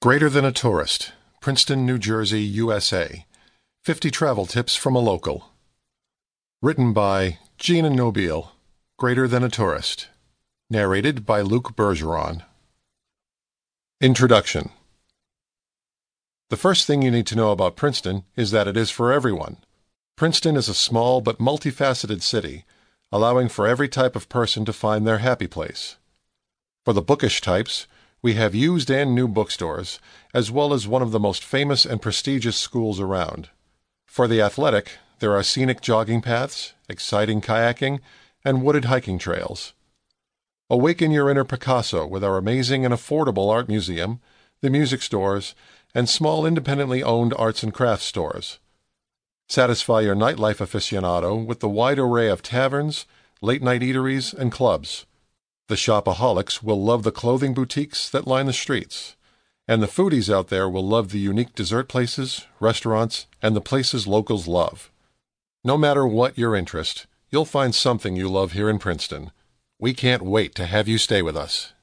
Greater Than a Tourist, Princeton, New Jersey, USA. 50 Travel Tips from a Local. Written by Gina Nobile. Greater Than a Tourist. Narrated by Luc Bergeron. Introduction The first thing you need to know about Princeton is that it is for everyone. Princeton is a small but multifaceted city, allowing for every type of person to find their happy place. For the bookish types, we have used and new bookstores, as well as one of the most famous and prestigious schools around. For the athletic, there are scenic jogging paths, exciting kayaking, and wooded hiking trails. Awaken your inner Picasso with our amazing and affordable art museum, the music stores, and small independently owned arts and crafts stores. Satisfy your nightlife aficionado with the wide array of taverns, late night eateries, and clubs. The shopaholics will love the clothing boutiques that line the streets, and the foodies out there will love the unique dessert places, restaurants, and the places locals love. No matter what your interest, you'll find something you love here in Princeton. We can't wait to have you stay with us.